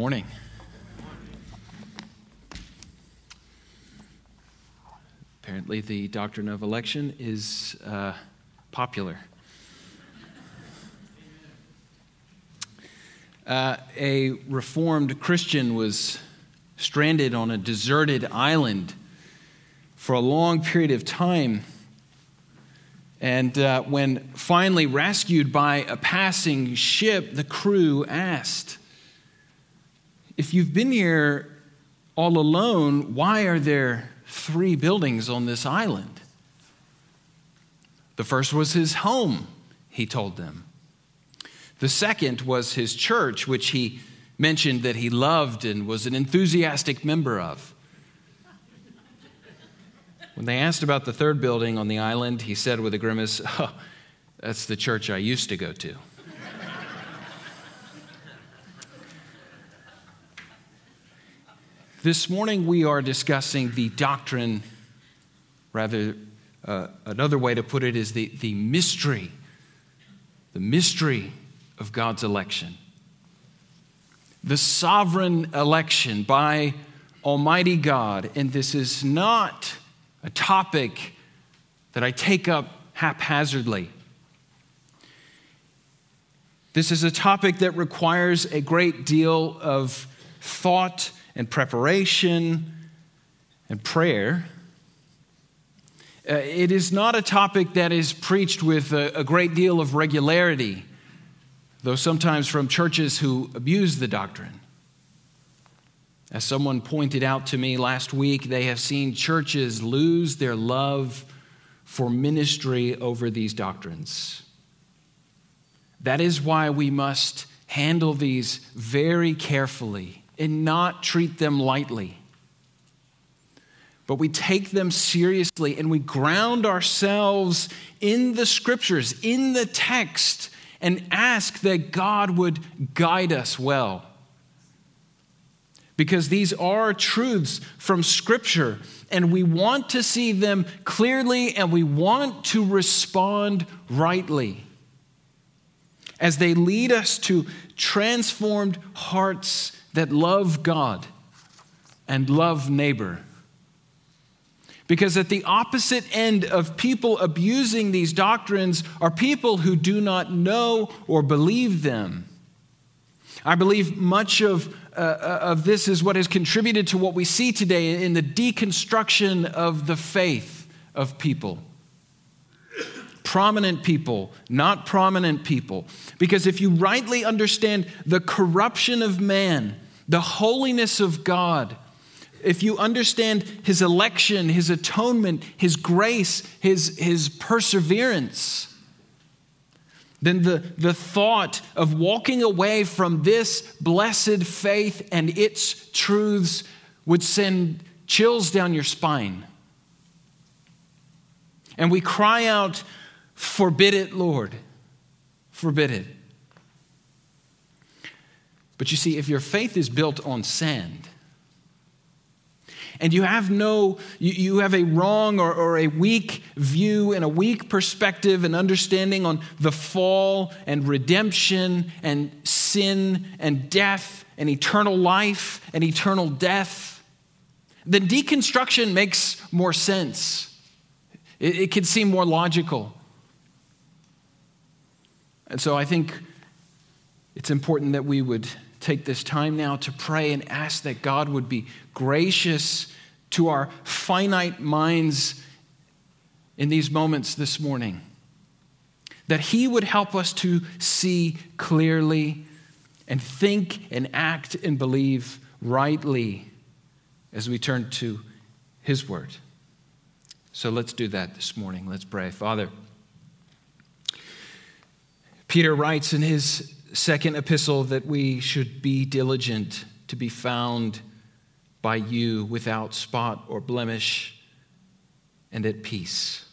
Morning. Apparently, the doctrine of election is uh, popular. Uh, a reformed Christian was stranded on a deserted island for a long period of time. And uh, when finally rescued by a passing ship, the crew asked, If you've been here all alone, why are there three buildings on this island? The first was his home, he told them. The second was his church, which he mentioned that he loved and was an enthusiastic member of. When they asked about the third building on the island, he said with a grimace, Oh, that's the church I used to go to. This morning we are discussing the doctrine, rather, uh, another way to put it is the, the mystery, the mystery of God's election. The sovereign election by Almighty God. And this is not a topic that I take up haphazardly. This is a topic that requires a great deal of thought and preparation and prayer. Uh, it is not a topic that is preached with a, a great deal of regularity though sometimes from churches who abuse the doctrine. As someone pointed out to me last week, they have seen churches lose their love for ministry over these doctrines. That is why we must handle these very carefully and not treat them lightly. But we take them seriously and we ground ourselves in the scriptures, in the text, and ask that God would guide us well. Because these are truths from Scripture, and we want to see them clearly and we want to respond rightly as they lead us to transformed hearts that love God and love neighbor. Because at the opposite end of people abusing these doctrines are people who do not know or believe them. I believe much of, uh, uh, of this is what has contributed to what we see today in the deconstruction of the faith of people. Prominent people, not prominent people. Because if you rightly understand the corruption of man, the holiness of God, if you understand his election, his atonement, his grace, his, his perseverance, then the, the thought of walking away from this blessed faith and its truths would send chills down your spine. And we cry out, Forbid it, Lord. Forbid it. But you see, if your faith is built on sand, and you have no, you, you have a wrong or, or a weak view and a weak perspective and understanding on the fall and redemption and sin and death and eternal life and eternal death, then deconstruction makes more sense. It, it can seem more logical. And so I think it's important that we would take this time now to pray and ask that God would be gracious to our finite minds in these moments this morning. That He would help us to see clearly and think and act and believe rightly as we turn to His Word. So let's do that this morning. Let's pray. Father, Peter writes in his second epistle that we should be diligent to be found by you without spot or blemish and at peace.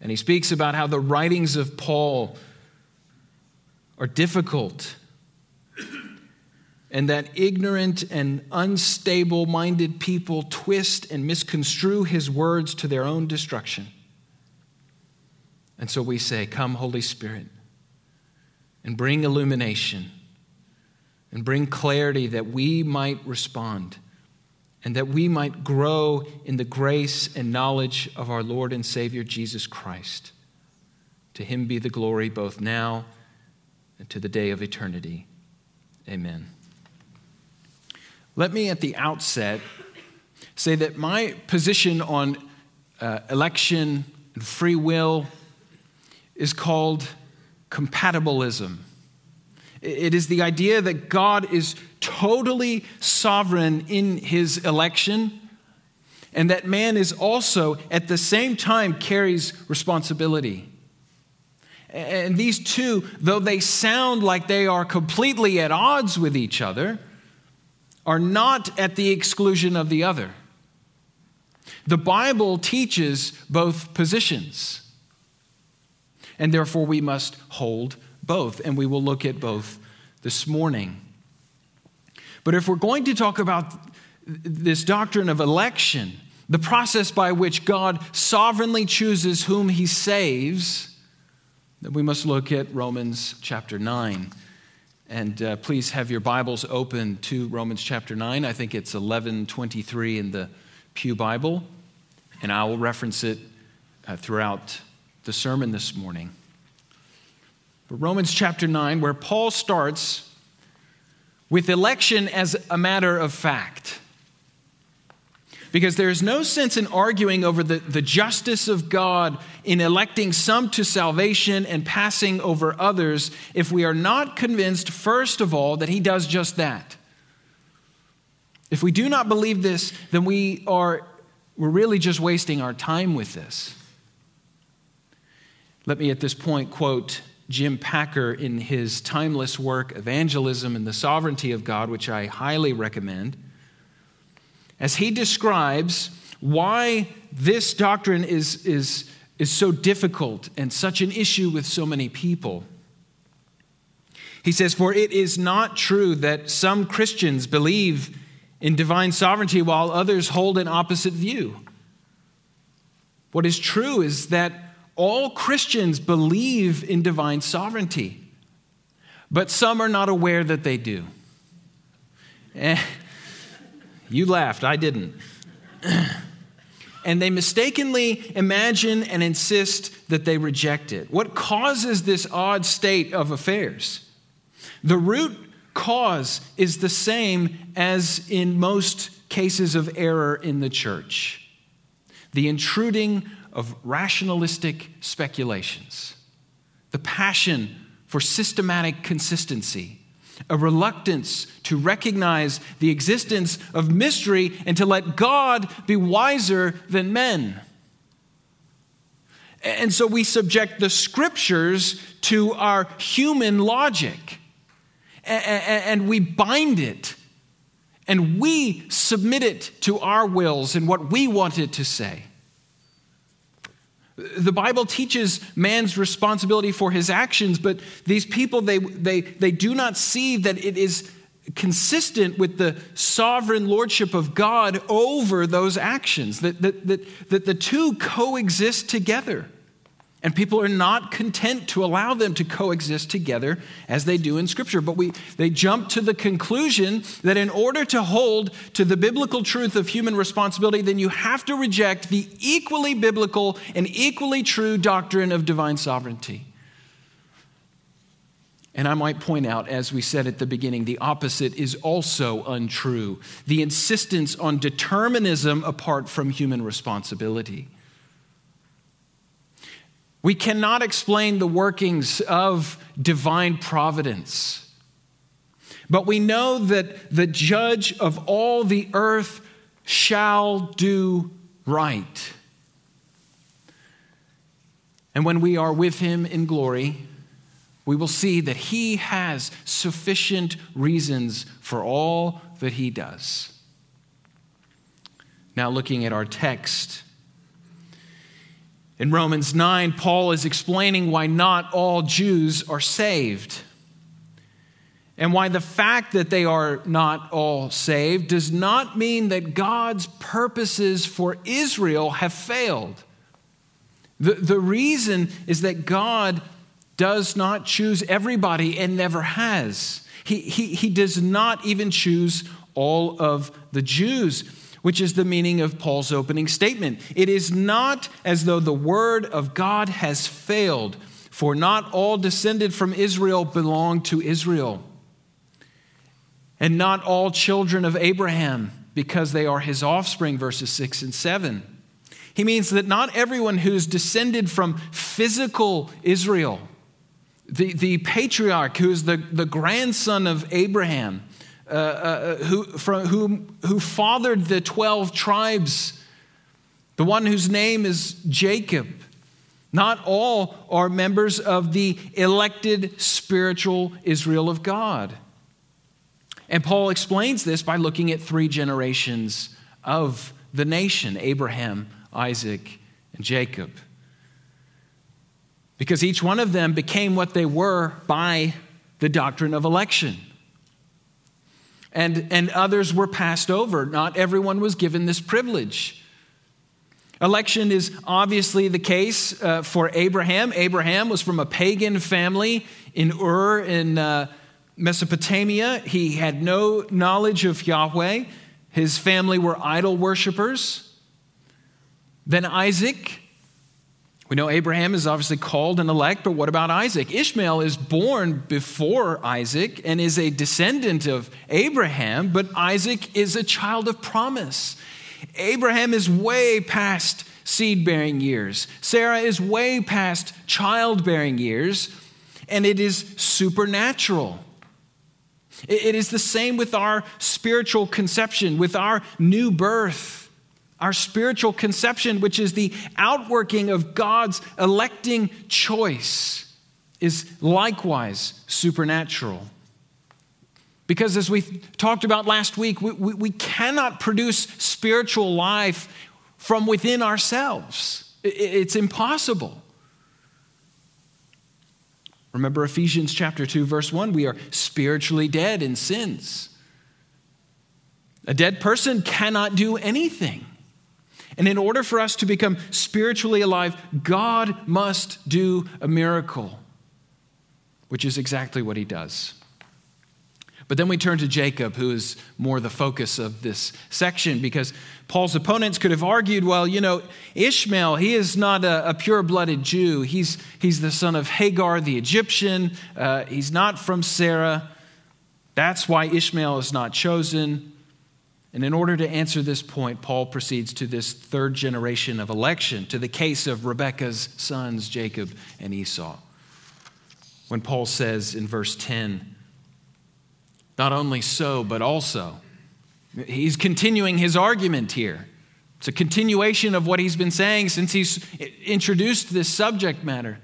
And he speaks about how the writings of Paul are difficult and that ignorant and unstable minded people twist and misconstrue his words to their own destruction. And so we say, Come, Holy Spirit and bring illumination. and bring clarity that we might respond and that we might grow in the grace and knowledge of our Lord and Savior Jesus Christ. To him be the glory both now and to the day of eternity. Amen. Let me at the outset say that my position on uh, election and free will is called compatibilism. It is the idea that God is totally sovereign in his election and that man is also at the same time carries responsibility. And these two, though they sound like they are completely at odds with each other, are not at the exclusion of the other. The Bible teaches both positions, and therefore we must hold both, and we will look at both this morning. But if we're going to talk about this doctrine of election, the process by which God sovereignly chooses whom he saves, then we must look at Romans chapter 9. And uh, please have your Bibles open to Romans chapter 9. I think it's 1123 in the Pew Bible, and I will reference it uh, throughout the sermon this morning. But Romans chapter 9, where Paul starts with election as a matter of fact. Because there is no sense in arguing over the, the justice of God in electing some to salvation and passing over others if we are not convinced, first of all, that He does just that. If we do not believe this, then we are we're really just wasting our time with this. Let me at this point quote Jim Packer in his timeless work, Evangelism and the Sovereignty of God, which I highly recommend, as he describes why this doctrine is, is, is so difficult and such an issue with so many people. He says, For it is not true that some Christians believe in divine sovereignty while others hold an opposite view. What is true is that all Christians believe in divine sovereignty, but some are not aware that they do. Eh, you laughed, I didn't. and they mistakenly imagine and insist that they reject it. What causes this odd state of affairs? The root cause is the same as in most cases of error in the church the intruding of rationalistic speculations, the passion for systematic consistency, a reluctance to recognize the existence of mystery and to let God be wiser than men. And so we subject the scriptures to our human logic and we bind it and we submit it to our wills and what we want it to say. The Bible teaches man's responsibility for his actions, but these people, they, they, they do not see that it is consistent with the sovereign lordship of God over those actions, that, that, that, that the two coexist together. And people are not content to allow them to coexist together as they do in Scripture. But we, they jump to the conclusion that in order to hold to the biblical truth of human responsibility, then you have to reject the equally biblical and equally true doctrine of divine sovereignty. And I might point out, as we said at the beginning, the opposite is also untrue the insistence on determinism apart from human responsibility. We cannot explain the workings of divine providence. But we know that the judge of all the earth shall do right. And when we are with him in glory, we will see that he has sufficient reasons for all that he does. Now, looking at our text, in Romans 9, Paul is explaining why not all Jews are saved. And why the fact that they are not all saved does not mean that God's purposes for Israel have failed. The, the reason is that God does not choose everybody and never has. He, he, he does not even choose all of the Jews, which is the meaning of Paul's opening statement. It is not as though the word of God has failed, for not all descended from Israel belong to Israel, and not all children of Abraham, because they are his offspring, verses 6 and 7. He means that not everyone who's descended from physical Israel, the, the patriarch who is the, the grandson of Abraham, uh, uh, who, from, who, who fathered the 12 tribes, the one whose name is Jacob. Not all are members of the elected spiritual Israel of God. And Paul explains this by looking at three generations of the nation Abraham, Isaac, and Jacob because each one of them became what they were by the doctrine of election. And, and others were passed over. Not everyone was given this privilege. Election is obviously the case uh, for Abraham. Abraham was from a pagan family in Ur in uh, Mesopotamia. He had no knowledge of Yahweh. His family were idol worshippers. Then Isaac we know Abraham is obviously called and elect, but what about Isaac? Ishmael is born before Isaac and is a descendant of Abraham, but Isaac is a child of promise. Abraham is way past seed bearing years, Sarah is way past child bearing years, and it is supernatural. It is the same with our spiritual conception, with our new birth. Our spiritual conception, which is the outworking of God's electing choice, is likewise supernatural. Because as we talked about last week, we, we, we, cannot produce spiritual life from within ourselves. It's impossible. Remember Ephesians chapter 2 verse 1, we are spiritually dead in sins. A dead person cannot do anything. And in order for us to become spiritually alive, God must do a miracle, which is exactly what he does. But then we turn to Jacob, who is more the focus of this section, because Paul's opponents could have argued, well, you know, Ishmael, he is not a, a pure blooded Jew. He's, he's the son of Hagar the Egyptian. Uh, he's not from Sarah. That's why Ishmael is not chosen. And in order to answer this point, Paul proceeds to this third generation of election, to the case of Rebekah's sons, Jacob and Esau. When Paul says in verse 10, not only so, but also, he's continuing his argument here. It's a continuation of what he's been saying since he's introduced this subject matter.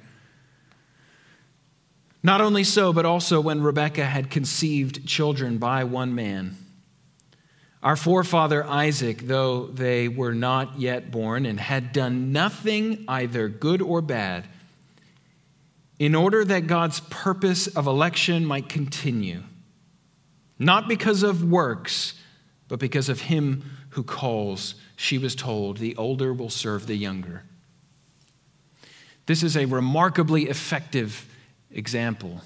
Not only so, but also when Rebekah had conceived children by one man our forefather Isaac, though they were not yet born and had done nothing either good or bad, in order that God's purpose of election might continue, not because of works, but because of him who calls, she was told, the older will serve the younger. This is a remarkably effective example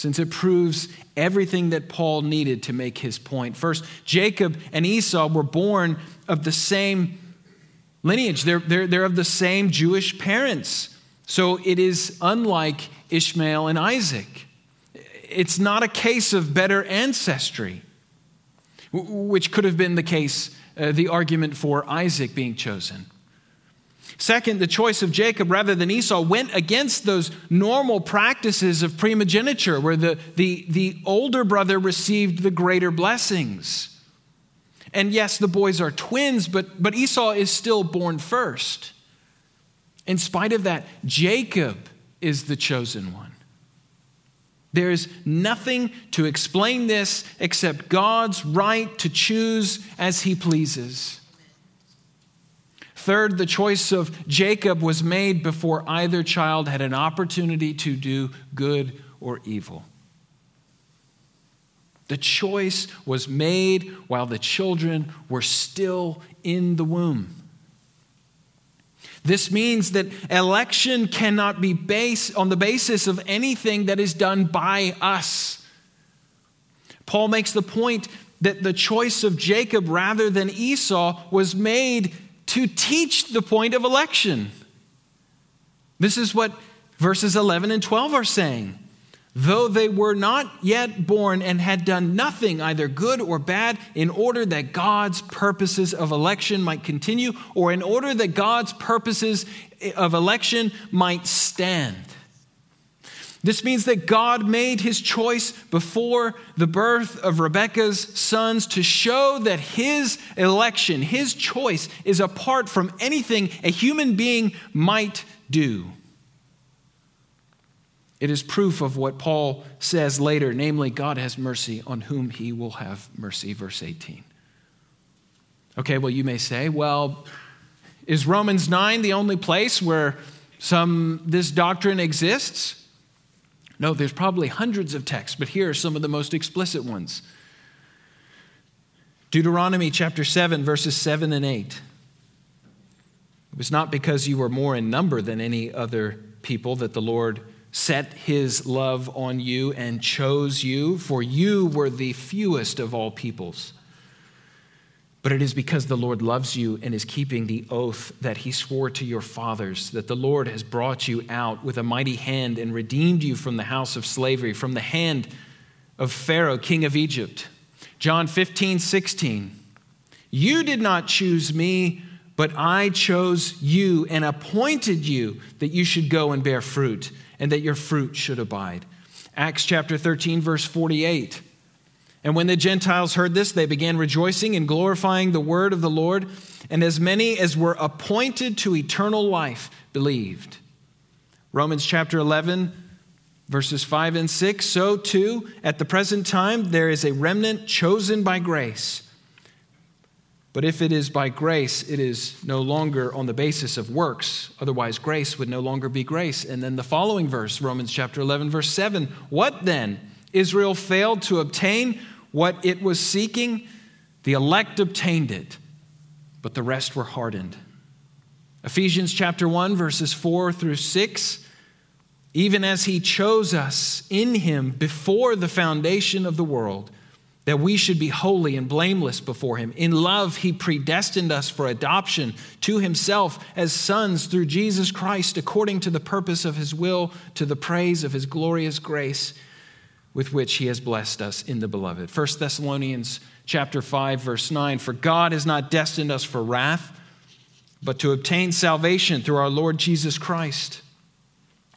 since it proves everything that Paul needed to make his point. First, Jacob and Esau were born of the same lineage, they're, they're, they're of the same Jewish parents. So it is unlike Ishmael and Isaac. It's not a case of better ancestry, which could have been the case, uh, the argument for Isaac being chosen. Second, the choice of Jacob rather than Esau went against those normal practices of primogeniture, where the, the, the older brother received the greater blessings. And yes, the boys are twins, but, but Esau is still born first. In spite of that, Jacob is the chosen one. There is nothing to explain this except God's right to choose as he pleases. Third, the choice of Jacob was made before either child had an opportunity to do good or evil. The choice was made while the children were still in the womb. This means that election cannot be based on the basis of anything that is done by us. Paul makes the point that the choice of Jacob rather than Esau was made to teach the point of election. This is what verses 11 and 12 are saying. Though they were not yet born and had done nothing, either good or bad, in order that God's purposes of election might continue, or in order that God's purposes of election might stand. This means that God made his choice before the birth of Rebekah's sons to show that his election, his choice, is apart from anything a human being might do. It is proof of what Paul says later, namely, God has mercy on whom he will have mercy, verse 18. Okay, well, you may say, well, is Romans 9 the only place where some this doctrine exists? No, there's probably hundreds of texts, but here are some of the most explicit ones. Deuteronomy chapter 7, verses 7 and 8. It was not because you were more in number than any other people that the Lord set his love on you and chose you, for you were the fewest of all peoples. But it is because the Lord loves you and is keeping the oath that he swore to your fathers, that the Lord has brought you out with a mighty hand and redeemed you from the house of slavery, from the hand of Pharaoh, king of Egypt. John 15, 16. You did not choose me, but I chose you and appointed you that you should go and bear fruit, and that your fruit should abide. Acts chapter 13, verse 48. And when the Gentiles heard this, they began rejoicing and glorifying the word of the Lord, and as many as were appointed to eternal life believed. Romans chapter 11, verses 5 and 6. So, too, at the present time, there is a remnant chosen by grace. But if it is by grace, it is no longer on the basis of works. Otherwise, grace would no longer be grace. And then the following verse, Romans chapter 11, verse 7. What then? Israel failed to obtain what it was seeking, the elect obtained it, but the rest were hardened. Ephesians chapter 1, verses 4 through 6 even as he chose us in him before the foundation of the world, that we should be holy and blameless before him. In love, he predestined us for adoption to himself as sons through Jesus Christ, according to the purpose of his will, to the praise of his glorious grace with which he has blessed us in the beloved. 1 Thessalonians chapter 5 verse 9 for God has not destined us for wrath but to obtain salvation through our Lord Jesus Christ.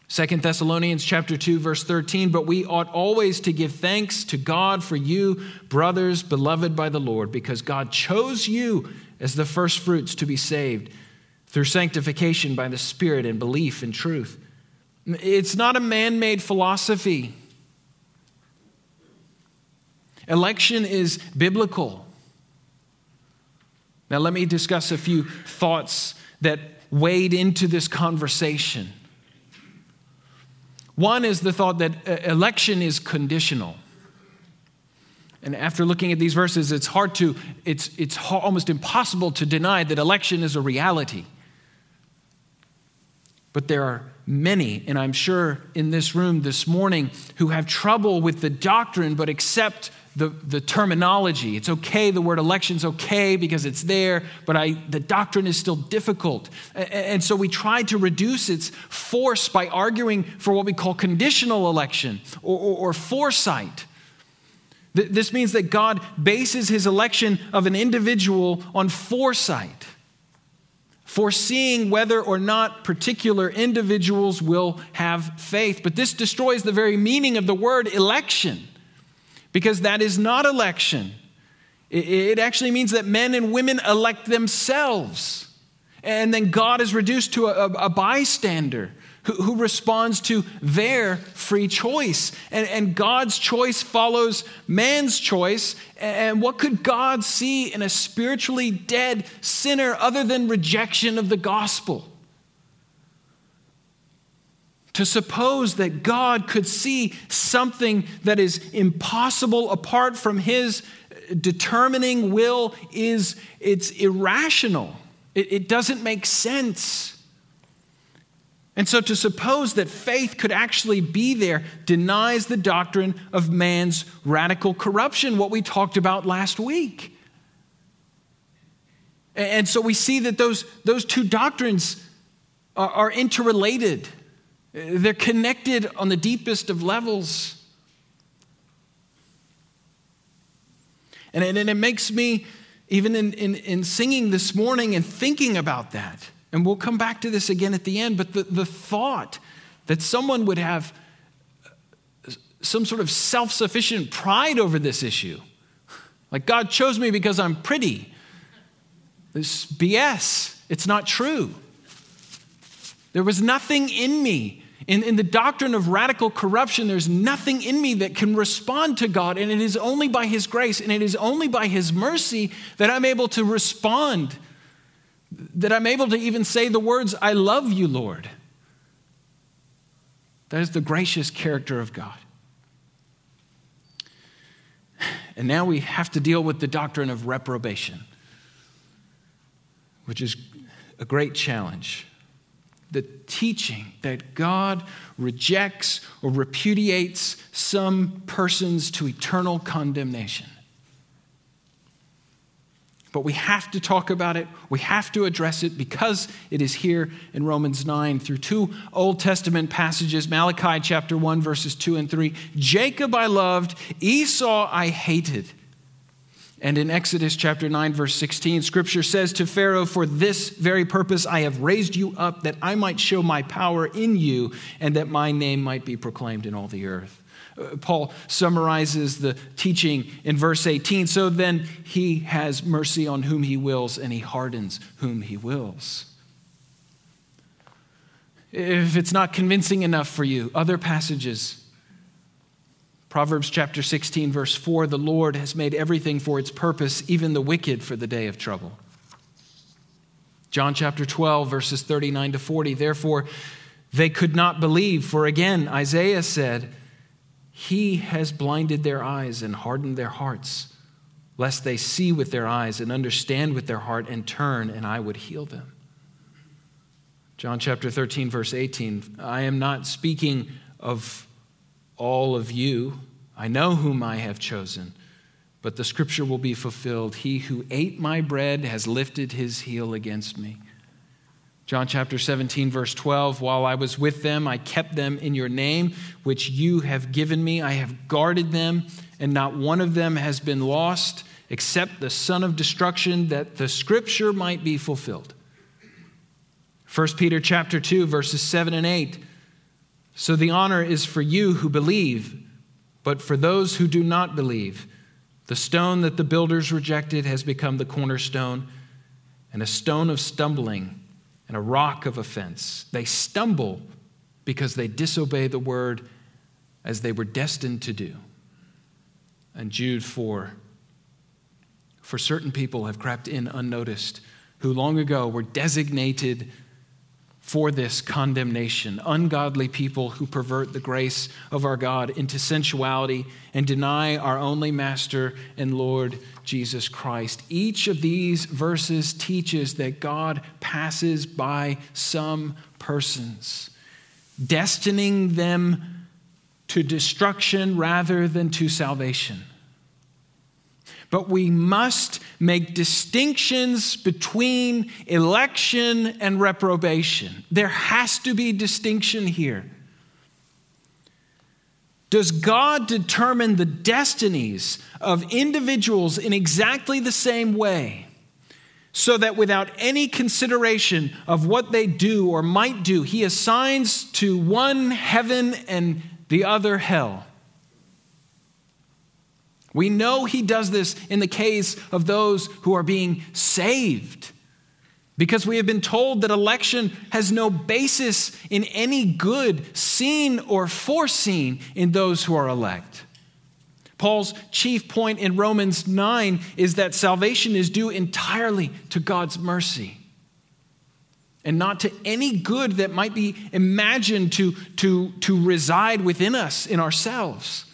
2 Thessalonians chapter 2 verse 13 but we ought always to give thanks to God for you brothers beloved by the Lord because God chose you as the first fruits to be saved through sanctification by the spirit and belief in truth. It's not a man-made philosophy. Election is biblical. Now, let me discuss a few thoughts that wade into this conversation. One is the thought that uh, election is conditional. And after looking at these verses, it's hard to, it's, it's almost impossible to deny that election is a reality. But there are many, and I'm sure in this room this morning, who have trouble with the doctrine but accept the, the terminology. It's okay, the word election's okay because it's there, but I, the doctrine is still difficult. And, so we try to reduce its force by arguing for what we call conditional election or, or, or foresight. This means that God bases his election of an individual on foresight, foreseeing whether or not particular individuals will have faith. But this destroys the very meaning of the word election because that is not election. It actually means that men and women elect themselves. And then God is reduced to a, a bystander who, who, responds to their free choice. And, and God's choice follows man's choice. And what could God see in a spiritually dead sinner other than rejection of the gospel? To suppose that God could see something that is impossible apart from his determining will is it's irrational. It, it doesn't make sense. And so to suppose that faith could actually be there denies the doctrine of man's radical corruption, what we talked about last week. And so we see that those, those two doctrines are, are interrelated, they're connected on the deepest of levels. And, and it makes me, even in, in, in singing this morning and thinking about that, and we'll come back to this again at the end, but the, the thought that someone would have some sort of self sufficient pride over this issue. Like, God chose me because I'm pretty. This BS. It's not true. There was nothing in me in, in the doctrine of radical corruption, there's nothing in me that can respond to God, and it is only by His grace and it is only by His mercy that I'm able to respond, that I'm able to even say the words, I love you, Lord. That is the gracious character of God. And now we have to deal with the doctrine of reprobation, which is a great challenge the teaching that God rejects or repudiates some persons to eternal condemnation. But we have to talk about it. We have to address it because it is here in Romans 9 through two Old Testament passages Malachi chapter 1, verses 2 and 3. Jacob I loved, Esau I hated. And in Exodus chapter 9, verse 16, scripture says to Pharaoh, For this very purpose I have raised you up, that I might show my power in you, and that my name might be proclaimed in all the earth. Uh, Paul summarizes the teaching in verse 18. So then he has mercy on whom he wills, and he hardens whom he wills. If it's not convincing enough for you, other passages Proverbs chapter 16, verse 4 the Lord has made everything for its purpose, even the wicked for the day of trouble. John chapter 12, verses 39 to 40. Therefore, they could not believe, for again, Isaiah said, He has blinded their eyes and hardened their hearts, lest they see with their eyes and understand with their heart and turn, and I would heal them. John chapter 13, verse 18. I am not speaking of all of you. I know whom I have chosen, but the scripture will be fulfilled. He who ate my bread has lifted his heel against me. John chapter 17, verse 12 While I was with them, I kept them in your name, which you have given me. I have guarded them, and not one of them has been lost except the son of destruction, that the scripture might be fulfilled. 1 Peter chapter 2, verses 7 and 8. So the honor is for you who believe, but for those who do not believe, the stone that the builders rejected has become the cornerstone and a stone of stumbling and a rock of offense. They stumble because they disobey the word as they were destined to do. And Jude 4 For certain people have crept in unnoticed, who long ago were designated for this condemnation. Ungodly people who pervert the grace of our God into sensuality and deny our only Master and Lord Jesus Christ. Each of these verses teaches that God passes by some persons, destining them to destruction rather than to salvation. But we must make distinctions between election and reprobation. There has to be distinction here. Does God determine the destinies of individuals in exactly the same way? So that without any consideration of what they do or might do, He assigns to one heaven and the other hell. We know he does this in the case of those who are being saved. Because we have been told that election has no basis in any good seen or foreseen in those who are elect. Paul's chief point in Romans 9 is that salvation is due entirely to God's mercy and not to any good that might be imagined to, to, to reside within us in ourselves.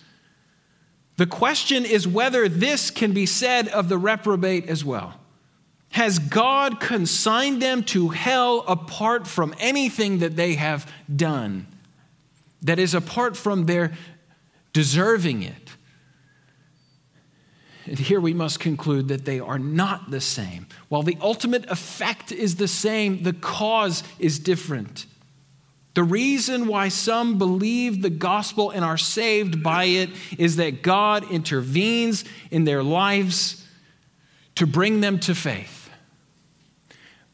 The question is whether this can be said of the reprobate as well. Has God consigned them to hell apart from anything that they have done? That is, apart from their deserving it? And here we must conclude that they are not the same. While the ultimate effect is the same, the cause is different. The reason why some believe the gospel and are saved by it is that God intervenes in their lives to bring them to faith.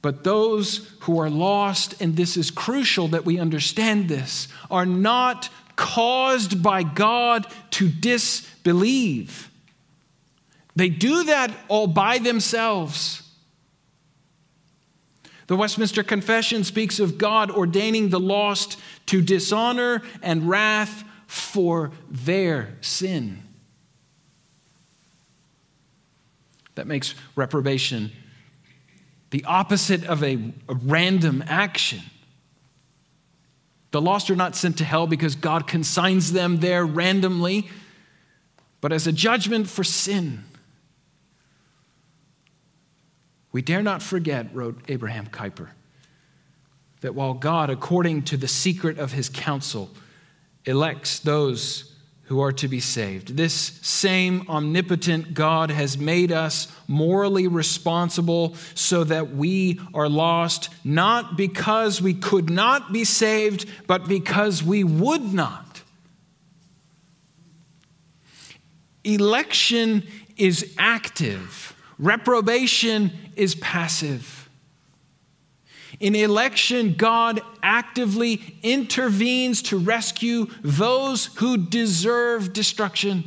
But those who are lost, and this is crucial that we understand this, are not caused by God to disbelieve. They do that all by themselves. The Westminster Confession speaks of God ordaining the lost to dishonor and wrath for their sin. That makes reprobation the opposite of a, a, random action. The lost are not sent to hell because God consigns them there randomly, but as a judgment for sin. We dare not forget, wrote Abraham Kuyper, that while God, according to the secret of his counsel, elects those who are to be saved, this same omnipotent God has made us morally responsible so that we are lost, not because we could not be saved, but because we would not. Election is active Reprobation is passive. In election, God actively intervenes to rescue those who deserve destruction.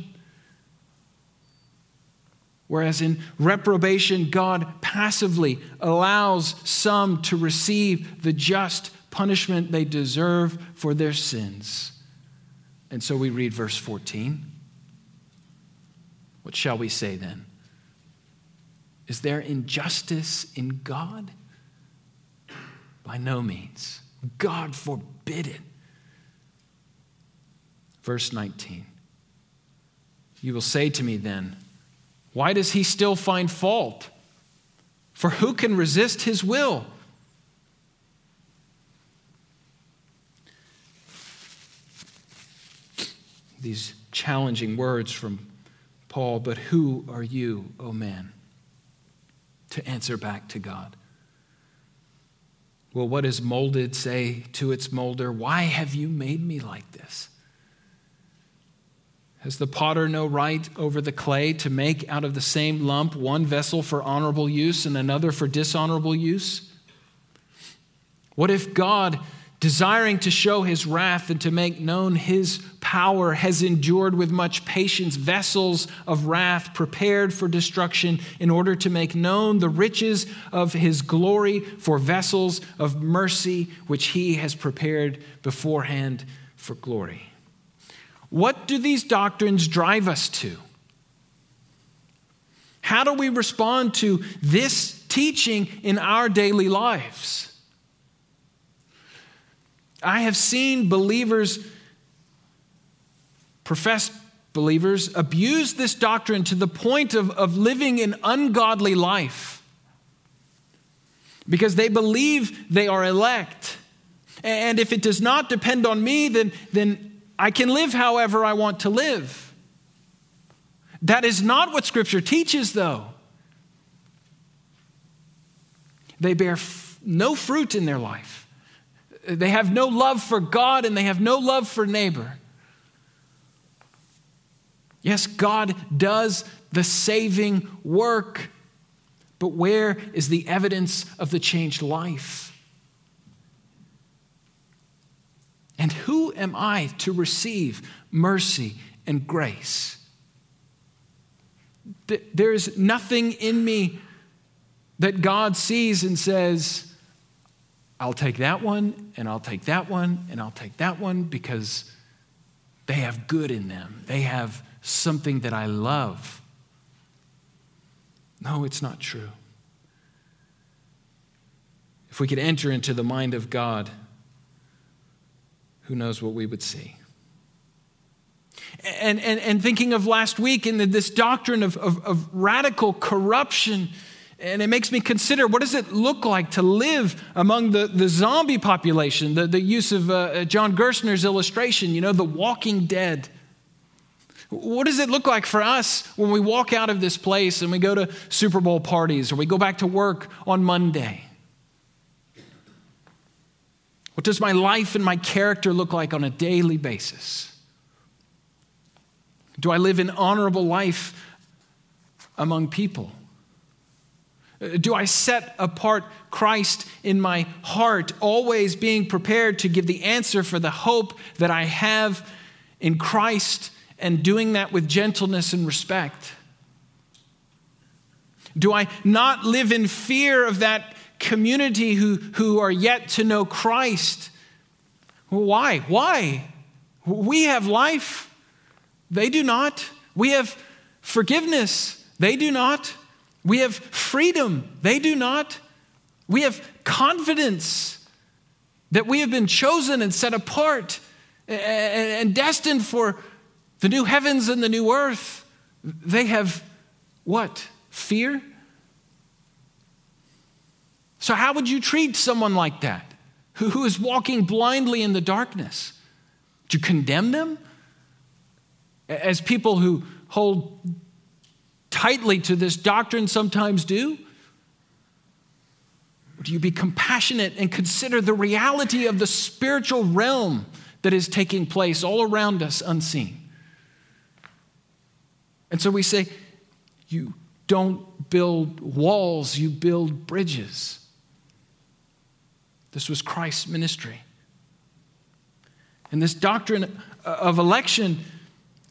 Whereas in reprobation, God passively allows some to receive the just punishment they deserve for their sins. And so we read verse 14. What shall we say then? Is there injustice in God? By no means. God forbid it. Verse 19. You will say to me then, Why does he still find fault? For who can resist his will? These challenging words from Paul, but who are you, O oh man? To answer back to God. Will what is molded say to its molder, Why have you made me like this? Has the potter no right over the clay to make out of the same lump one vessel for honorable use and another for dishonorable use? What if God desiring to show his wrath and to make known his power, has endured with much patience vessels of wrath prepared for destruction in order to make known the riches of his glory for vessels of mercy, which he has prepared beforehand for glory. What do these doctrines drive us to? How do we respond to this teaching in our daily lives? I have seen believers, professed believers, abuse this doctrine to the point of, of living an ungodly life because they believe they are elect. And if it does not depend on me, then, then I can live however I want to live. That is not what Scripture teaches, though. They bear f- no fruit in their life. They have no love for God and they have no love for neighbor. Yes, God does the saving work, but where is the evidence of the changed life? And who am I to receive mercy and grace? There is nothing in me that God sees and says, I'll take that one, and I'll take that one, and I'll take that one because they have good in them. They have something that I love. No, it's not true. If we could enter into the mind of God, who knows what we would see? And, and, and thinking of last week and this doctrine of, of, of radical corruption And it makes me consider what does it look like to live among the, the zombie population, the, the use of uh, John Gerstner's illustration, you know, the walking dead. What does it look like for us when we walk out of this place and we go to Super Bowl parties or we go back to work on Monday? What does my life and my character look like on a daily basis? Do I live an honorable life among people? Do I set apart Christ in my heart, always being prepared to give the answer for the hope that I have in Christ and doing that with gentleness and respect? Do I not live in fear of that community who, who are yet to know Christ? Why? Why? We have life, they do not. We have forgiveness, they do not. We have freedom. They do not. We have confidence that we have been chosen and set apart and destined for the new heavens and the new earth. They have what? Fear? So, how would you treat someone like that who is walking blindly in the darkness? Do you condemn them? As people who hold tightly to this doctrine sometimes do? Or do you be compassionate and consider the reality of the spiritual realm that is taking place all around us unseen? And so we say, you don't build walls, you build bridges. This was Christ's ministry. And this doctrine of election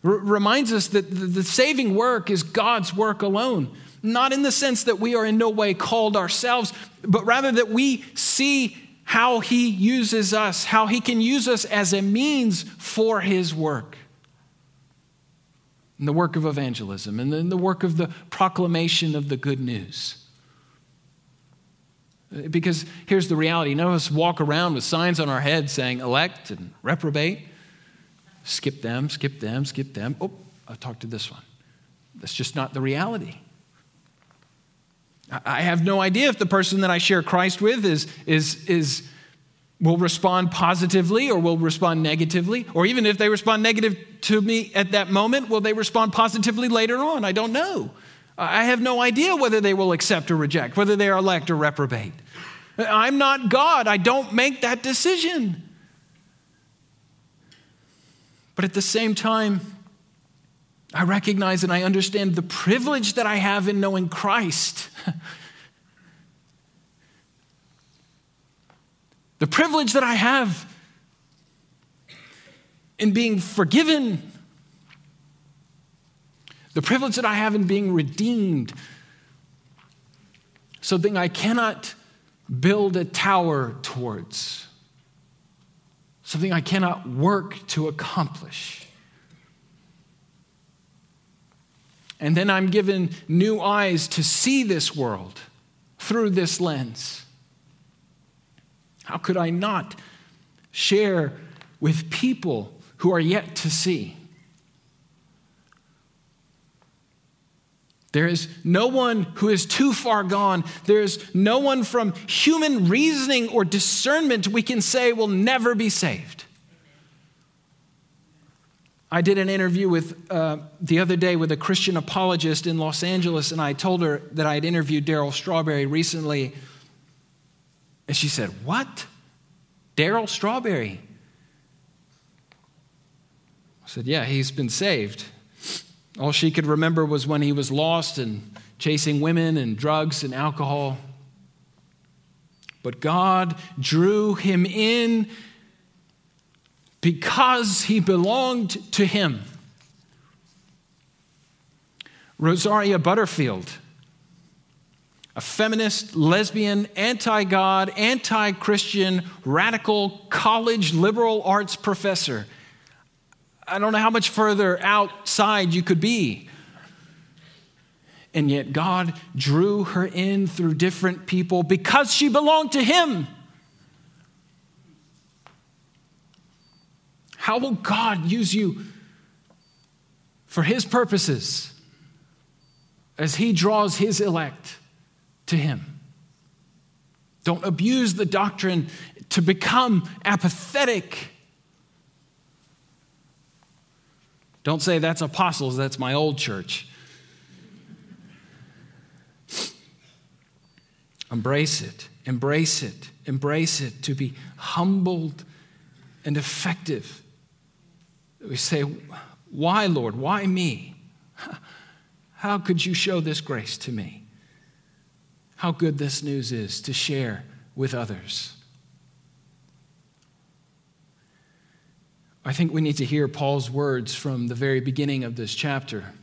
R- reminds us that the saving work is God's work alone. Not in the sense that we are in no way called ourselves, but rather that we see how He uses us, how He can use us as a means for His work. The work of evangelism and in the work of the proclamation of the good news. Because here's the reality none of us walk around with signs on our head saying elect and reprobate skip them, skip them, skip them. Oh, I'll talk to this one. That's just not the reality. I have no idea if the person that I share Christ with is, is, is, will respond positively or will respond negatively. Or even if they respond negative to me at that moment, will they respond positively later on? I don't know. I have no idea whether they will accept or reject, whether they are elect or reprobate. I'm not God. I don't make that decision. But at the same time, I recognize and I understand the privilege that I have in knowing Christ. the privilege that I have in being forgiven. The privilege that I have in being redeemed. Something I cannot build a tower towards something I cannot work to accomplish. And then I'm given new eyes to see this world through this lens. How could I not share with people who are yet to see? There is no one who is too far gone. There is no one from human reasoning or discernment we can say will never be saved. I did an interview with uh, the other day with a Christian apologist in Los Angeles, and I told her that I had interviewed Darryl Strawberry recently. And she said, What? Darryl Strawberry? I said, Yeah, he's been saved. All she could remember was when he was lost and chasing women and drugs and alcohol. But God drew him in because he belonged to him. Rosaria Butterfield, a feminist, lesbian, anti God, anti Christian, radical college liberal arts professor I don't know how much further outside you could be. And yet God drew her in through different people because she belonged to Him. How will God use you for His purposes as He draws His elect to Him. Don't abuse the doctrine to become apathetic. Don't say that's apostles, that's my old church. Embrace it, embrace it, embrace it to be humbled and effective. We say, Why, Lord? Why me? How could you show this grace to me? How good this news is to share with others. I think we need to hear Paul's words from the very beginning of this chapter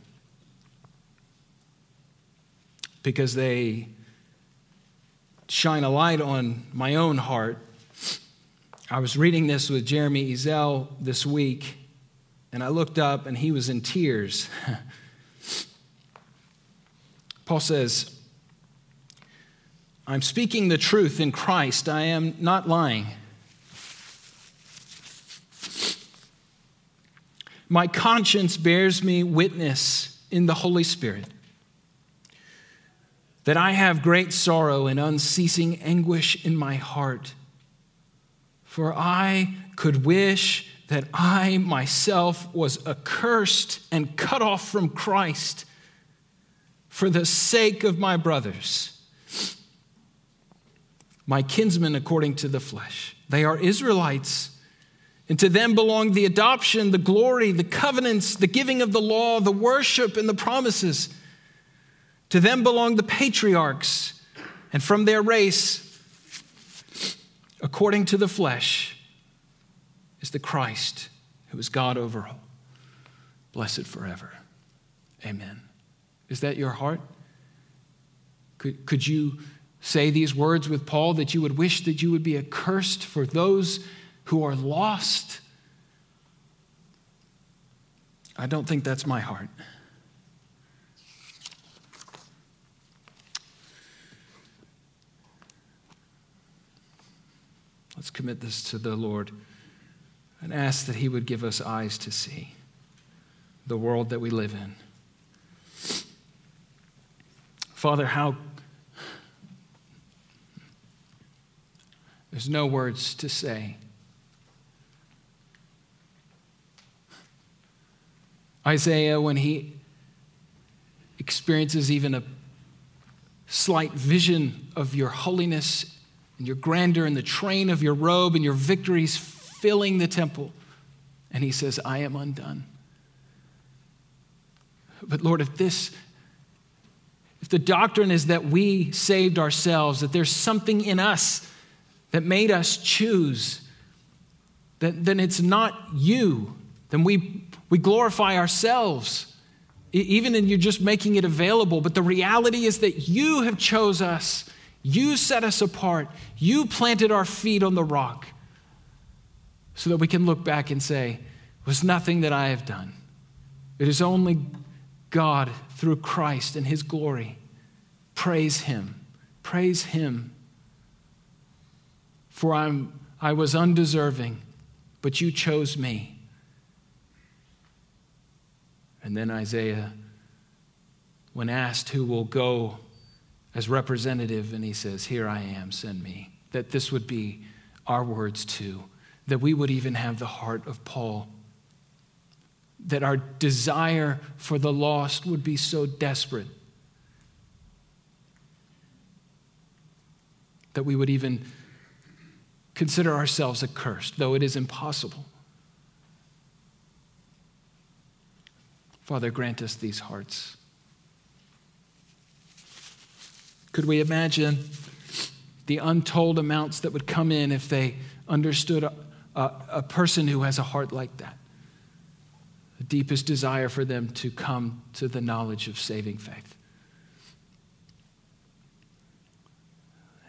because they shine a light on my own heart. I was reading this with Jeremy Ezel this week, and I looked up and he was in tears. Paul says, I'm speaking the truth in Christ, I am not lying. My conscience bears me witness in the Holy Spirit that I have great sorrow and unceasing anguish in my heart. For I could wish that I myself was accursed and cut off from Christ for the sake of my brothers, my kinsmen according to the flesh. They are Israelites. And to them belong the adoption, the glory, the covenants, the giving of the law, the worship, and the promises. To them belong the patriarchs, and from their race, according to the flesh, is the Christ who is God over all, blessed forever. Amen. Is that your heart? Could, could you say these words with Paul that you would wish that you would be accursed for those who are lost? I don't think that's my heart. Let's commit this to the Lord and ask that He would give us eyes to see the world that we live in. Father, how there's no words to say. Isaiah, when he experiences even a slight vision of your holiness and your grandeur and the train of your robe and your victories filling the temple. And he says, I am undone. But Lord, if this, if the doctrine is that we saved ourselves, that there's something in us that made us choose, then, then it's not you. Then we, we glorify ourselves even in you just making it available but the reality is that you have chose us you set us apart. You planted our feet on the rock so that we can look back and say, it was nothing that I have done. It is only God through Christ and his glory. Praise him. Praise him. For I'm, I was undeserving, but you chose me. And then Isaiah, when asked who will go as representative, and he says, Here I am, send me. That this would be our words too, that we would even have the heart of Paul, that our desire for the lost would be so desperate that we would even consider ourselves accursed, though it is impossible. Father, grant us these hearts. Could we imagine the untold amounts that would come in if they understood a, a, a person who has a heart like that? The deepest desire for them to come to the knowledge of saving faith.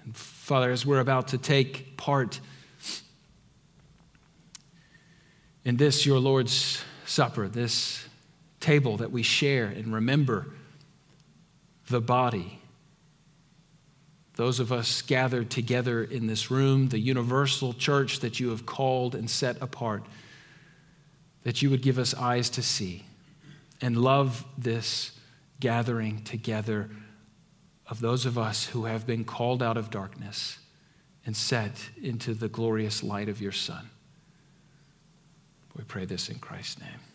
And Father, as we're about to take part in this, your Lord's Supper, this table that we share and remember the body those of us gathered together in this room, the universal church that you have called and set apart, that you would give us eyes to see and love this gathering together of those of us who have been called out of darkness and set into the glorious light of your Son. We pray this in Christ's name.